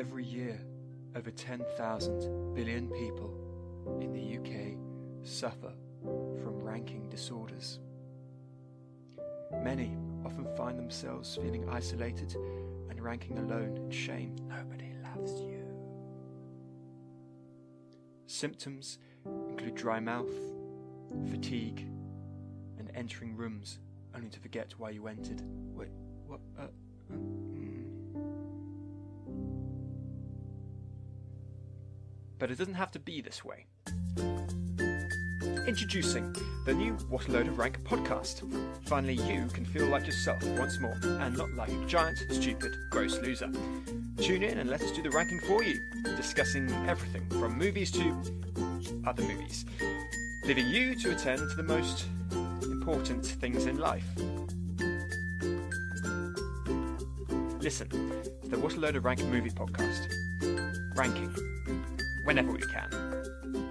Every year, over 10,000 billion people in the UK suffer from ranking disorders. Many often find themselves feeling isolated and ranking alone in shame. Nobody loves you. Symptoms include dry mouth, fatigue, and entering rooms only to forget why you entered. Wait, what? Uh, But it doesn't have to be this way. Introducing the new What a Load of Rank podcast. Finally, you can feel like yourself once more and not like a giant, stupid, gross loser. Tune in and let us do the ranking for you, discussing everything from movies to other movies, leaving you to attend to the most important things in life. Listen to the What a Load of Rank movie podcast. Ranking whenever we can.